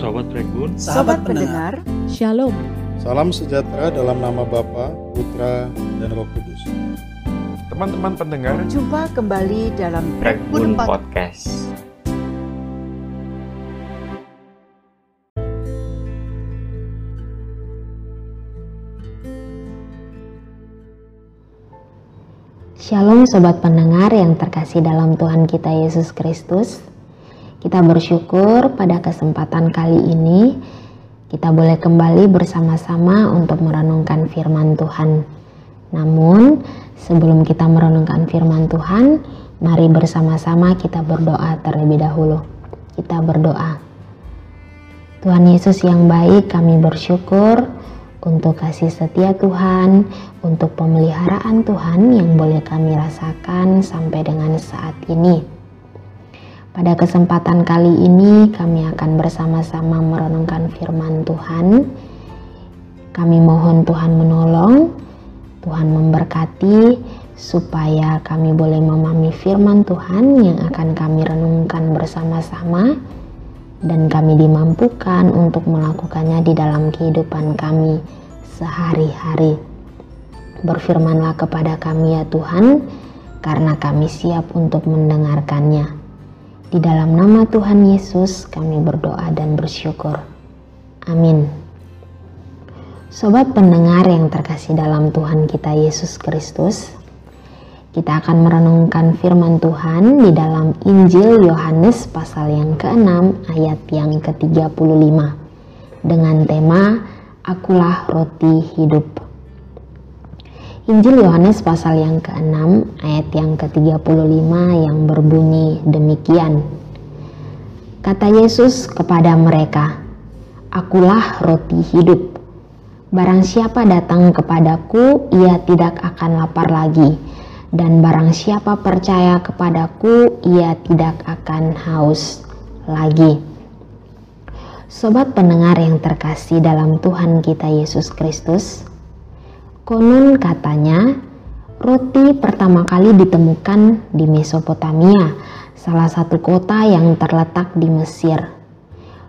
Sobat Regun, Sahabat pendengar, Shalom. Salam sejahtera dalam nama Bapa, Putra, dan Roh Kudus. teman-teman pendengar, jumpa kembali dalam Regun Pod- Podcast. Shalom sobat pendengar yang terkasih dalam Tuhan kita Yesus Kristus. Kita bersyukur pada kesempatan kali ini kita boleh kembali bersama-sama untuk merenungkan firman Tuhan. Namun, sebelum kita merenungkan firman Tuhan, mari bersama-sama kita berdoa terlebih dahulu. Kita berdoa. Tuhan Yesus yang baik, kami bersyukur untuk kasih setia Tuhan, untuk pemeliharaan Tuhan yang boleh kami rasakan sampai dengan saat ini. Pada kesempatan kali ini, kami akan bersama-sama merenungkan firman Tuhan. Kami mohon Tuhan menolong, Tuhan memberkati, supaya kami boleh memahami firman Tuhan yang akan kami renungkan bersama-sama dan kami dimampukan untuk melakukannya di dalam kehidupan kami sehari-hari. Berfirmanlah kepada kami ya Tuhan, karena kami siap untuk mendengarkannya. Di dalam nama Tuhan Yesus kami berdoa dan bersyukur. Amin. Sobat pendengar yang terkasih dalam Tuhan kita Yesus Kristus, kita akan merenungkan firman Tuhan di dalam Injil Yohanes pasal yang ke-6 ayat yang ke-35 dengan tema Akulah roti hidup. Injil Yohanes pasal yang ke-6 ayat yang ke-35 yang berbunyi demikian. Kata Yesus kepada mereka, Akulah roti hidup. Barang siapa datang kepadaku, ia tidak akan lapar lagi dan barang siapa percaya kepadaku, ia tidak akan haus lagi. Sobat pendengar yang terkasih dalam Tuhan kita Yesus Kristus, konon katanya roti pertama kali ditemukan di Mesopotamia, salah satu kota yang terletak di Mesir.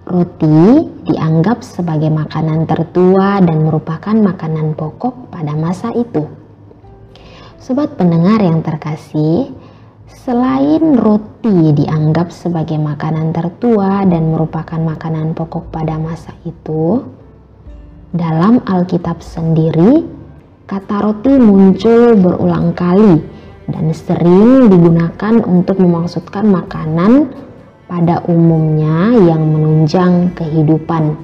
Roti dianggap sebagai makanan tertua dan merupakan makanan pokok pada masa itu. Sobat pendengar yang terkasih, selain roti dianggap sebagai makanan tertua dan merupakan makanan pokok pada masa itu, dalam Alkitab sendiri kata roti muncul berulang kali dan sering digunakan untuk memaksudkan makanan pada umumnya yang menunjang kehidupan.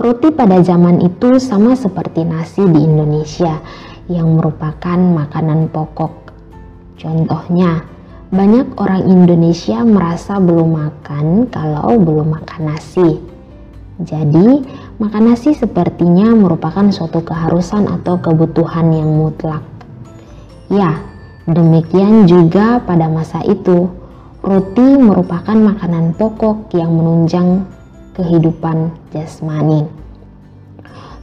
Roti pada zaman itu sama seperti nasi di Indonesia yang merupakan makanan pokok. Contohnya, banyak orang Indonesia merasa belum makan kalau belum makan nasi. Jadi, makan nasi sepertinya merupakan suatu keharusan atau kebutuhan yang mutlak. Ya, demikian juga pada masa itu, roti merupakan makanan pokok yang menunjang kehidupan jasmani.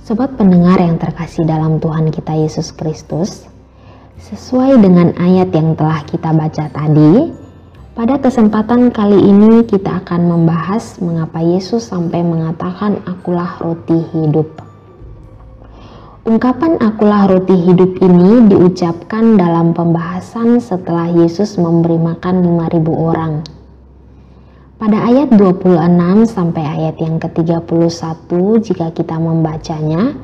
Sobat pendengar yang terkasih dalam Tuhan kita Yesus Kristus, sesuai dengan ayat yang telah kita baca tadi, pada kesempatan kali ini kita akan membahas mengapa Yesus sampai mengatakan akulah roti hidup. Ungkapan akulah roti hidup ini diucapkan dalam pembahasan setelah Yesus memberi makan 5000 orang. Pada ayat 26 sampai ayat yang ke-31 jika kita membacanya,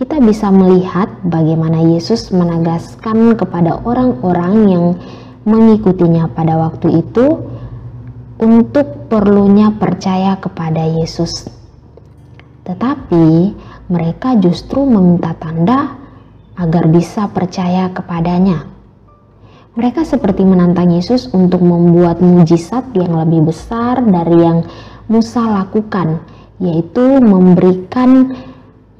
kita bisa melihat bagaimana Yesus menegaskan kepada orang-orang yang mengikutinya pada waktu itu untuk perlunya percaya kepada Yesus. Tetapi mereka justru meminta tanda agar bisa percaya kepadanya. Mereka seperti menantang Yesus untuk membuat mujizat yang lebih besar dari yang Musa lakukan, yaitu memberikan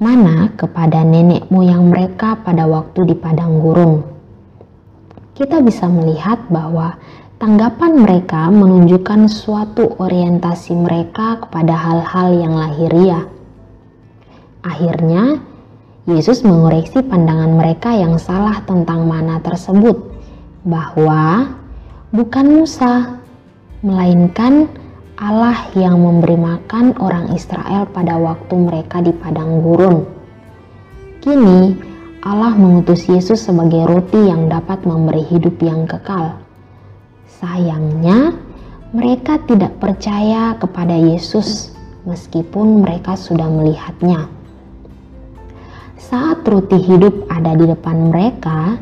mana kepada nenek moyang mereka pada waktu di padang gurun. Kita bisa melihat bahwa tanggapan mereka menunjukkan suatu orientasi mereka kepada hal-hal yang lahiriah. Akhirnya, Yesus mengoreksi pandangan mereka yang salah tentang mana tersebut, bahwa bukan Musa, melainkan Allah yang memberi makan orang Israel pada waktu mereka di padang gurun. Kini, Allah mengutus Yesus sebagai roti yang dapat memberi hidup yang kekal. Sayangnya, mereka tidak percaya kepada Yesus meskipun mereka sudah melihatnya. Saat roti hidup ada di depan mereka,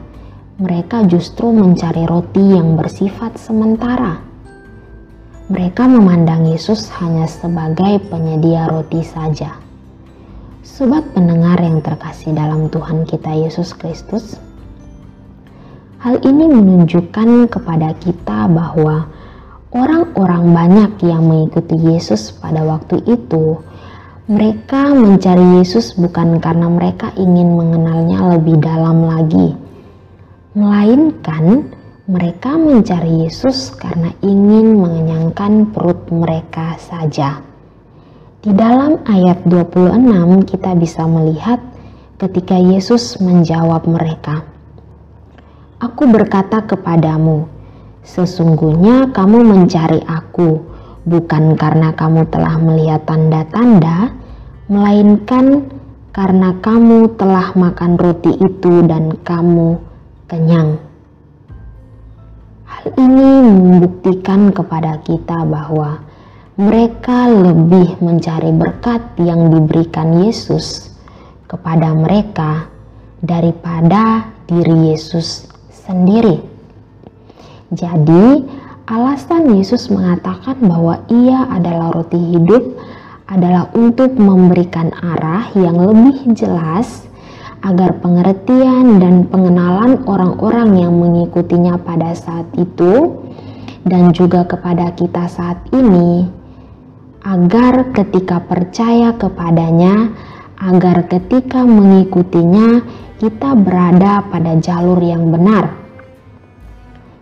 mereka justru mencari roti yang bersifat sementara mereka memandang Yesus hanya sebagai penyedia roti saja. Sobat pendengar yang terkasih dalam Tuhan kita Yesus Kristus, hal ini menunjukkan kepada kita bahwa orang-orang banyak yang mengikuti Yesus pada waktu itu, mereka mencari Yesus bukan karena mereka ingin mengenalnya lebih dalam lagi, melainkan mereka mencari Yesus karena ingin mengenyangkan perut mereka saja. Di dalam ayat 26 kita bisa melihat ketika Yesus menjawab mereka. Aku berkata kepadamu, sesungguhnya kamu mencari aku bukan karena kamu telah melihat tanda-tanda, melainkan karena kamu telah makan roti itu dan kamu kenyang. Hal ini membuktikan kepada kita bahwa mereka lebih mencari berkat yang diberikan Yesus kepada mereka daripada diri Yesus sendiri. Jadi, alasan Yesus mengatakan bahwa Ia adalah roti hidup adalah untuk memberikan arah yang lebih jelas agar pengertian dan pengenalan orang-orang yang mengikutinya pada saat itu dan juga kepada kita saat ini agar ketika percaya kepadanya agar ketika mengikutinya kita berada pada jalur yang benar.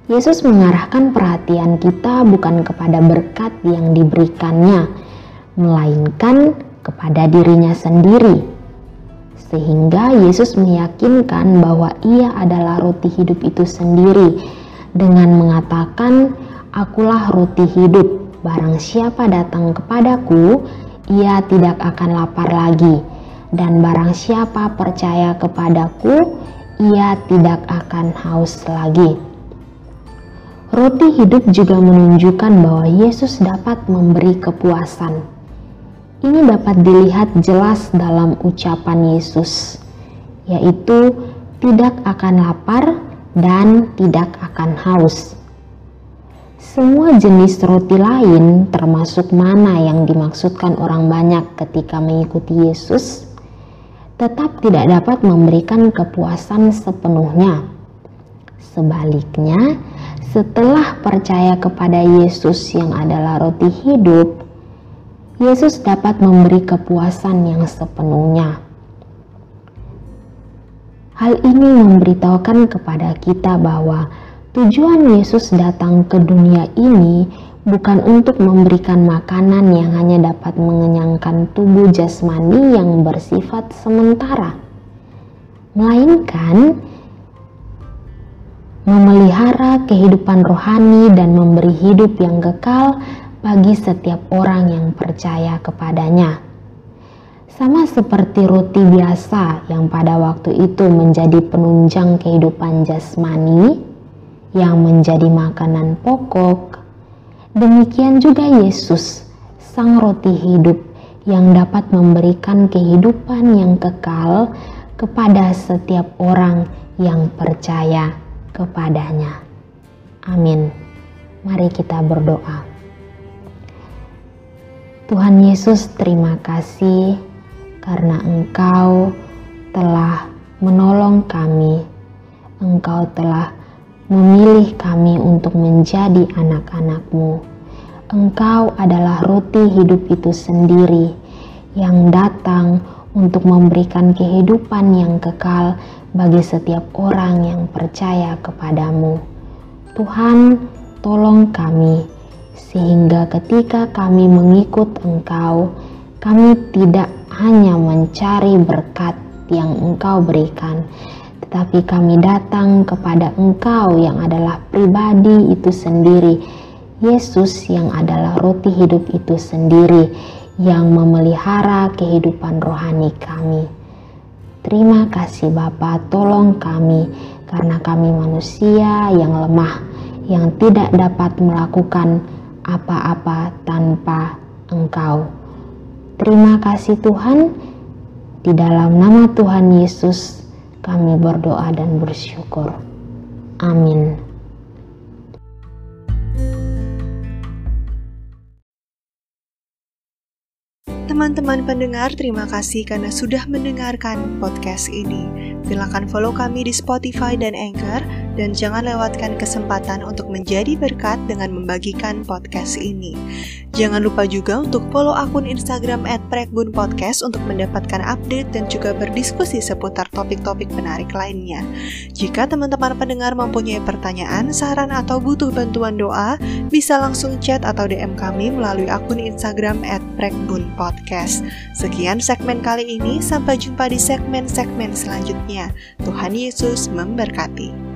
Yesus mengarahkan perhatian kita bukan kepada berkat yang diberikannya, melainkan kepada dirinya sendiri sehingga Yesus meyakinkan bahwa ia adalah roti hidup itu sendiri dengan mengatakan, Akulah roti hidup, barang siapa datang kepadaku, ia tidak akan lapar lagi. Dan barang siapa percaya kepadaku, ia tidak akan haus lagi. Roti hidup juga menunjukkan bahwa Yesus dapat memberi kepuasan ini dapat dilihat jelas dalam ucapan Yesus, yaitu tidak akan lapar dan tidak akan haus. Semua jenis roti lain, termasuk mana yang dimaksudkan orang banyak ketika mengikuti Yesus, tetap tidak dapat memberikan kepuasan sepenuhnya. Sebaliknya, setelah percaya kepada Yesus yang adalah roti hidup, Yesus dapat memberi kepuasan yang sepenuhnya. Hal ini memberitahukan kepada kita bahwa tujuan Yesus datang ke dunia ini bukan untuk memberikan makanan yang hanya dapat mengenyangkan tubuh jasmani yang bersifat sementara, melainkan memelihara kehidupan rohani dan memberi hidup yang kekal bagi setiap orang yang percaya kepadanya. Sama seperti roti biasa yang pada waktu itu menjadi penunjang kehidupan jasmani yang menjadi makanan pokok, demikian juga Yesus, Sang Roti Hidup yang dapat memberikan kehidupan yang kekal kepada setiap orang yang percaya kepadanya. Amin. Mari kita berdoa. Tuhan Yesus, terima kasih karena Engkau telah menolong kami. Engkau telah memilih kami untuk menjadi anak-anakmu. Engkau adalah roti hidup itu sendiri yang datang untuk memberikan kehidupan yang kekal bagi setiap orang yang percaya kepadamu. Tuhan, tolong kami sehingga ketika kami mengikut Engkau, kami tidak hanya mencari berkat yang Engkau berikan, tetapi kami datang kepada Engkau yang adalah pribadi itu sendiri Yesus yang adalah roti hidup itu sendiri yang memelihara kehidupan rohani kami. Terima kasih Bapa, tolong kami karena kami manusia yang lemah, yang tidak dapat melakukan apa-apa tanpa Engkau. Terima kasih Tuhan, di dalam nama Tuhan Yesus kami berdoa dan bersyukur. Amin. Teman-teman pendengar, terima kasih karena sudah mendengarkan podcast ini. Silakan follow kami di Spotify dan Anchor dan jangan lewatkan kesempatan untuk menjadi berkat dengan membagikan podcast ini. Jangan lupa juga untuk follow akun Instagram @prekbunpodcast untuk mendapatkan update dan juga berdiskusi seputar topik-topik menarik lainnya. Jika teman-teman pendengar mempunyai pertanyaan, saran atau butuh bantuan doa, bisa langsung chat atau DM kami melalui akun Instagram @prekbunpodcast podcast. Sekian segmen kali ini, sampai jumpa di segmen-segmen selanjutnya. Tuhan Yesus memberkati.